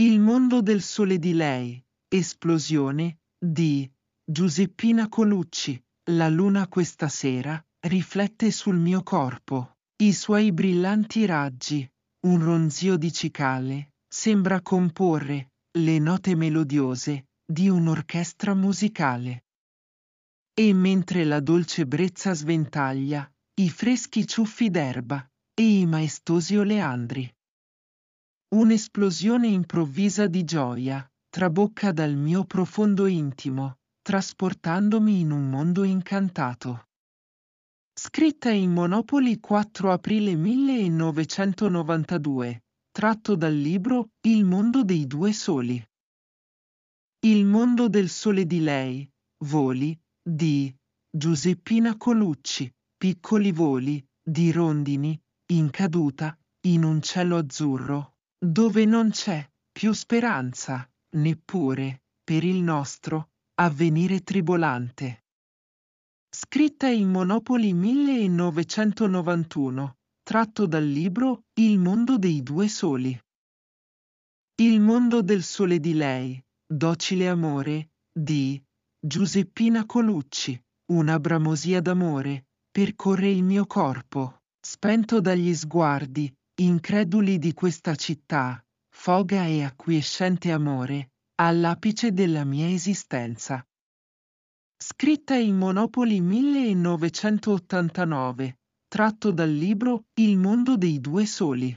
Il mondo del sole di lei. Esplosione di Giuseppina Colucci. La luna questa sera riflette sul mio corpo i suoi brillanti raggi. Un ronzio di cicale sembra comporre le note melodiose di un'orchestra musicale. E mentre la dolce brezza sventaglia i freschi ciuffi d'erba e i maestosi oleandri. Un'esplosione improvvisa di gioia trabocca dal mio profondo intimo, trasportandomi in un mondo incantato. Scritta in Monopoli 4 aprile 1992, tratto dal libro Il mondo dei due soli. Il mondo del sole di lei, voli, di Giuseppina Colucci, piccoli voli, di rondini, in caduta, in un cielo azzurro, dove non c'è più speranza, neppure, per il nostro, avvenire tribolante. Scritta in Monopoli 1991, tratto dal libro Il mondo dei due soli. Il mondo del sole di lei, docile amore, di Giuseppina Colucci, una bramosia d'amore, percorre il mio corpo, spento dagli sguardi, increduli di questa città, foga e acquiescente amore, all'apice della mia esistenza. Scritta in Monopoli 1989, tratto dal libro Il mondo dei due soli.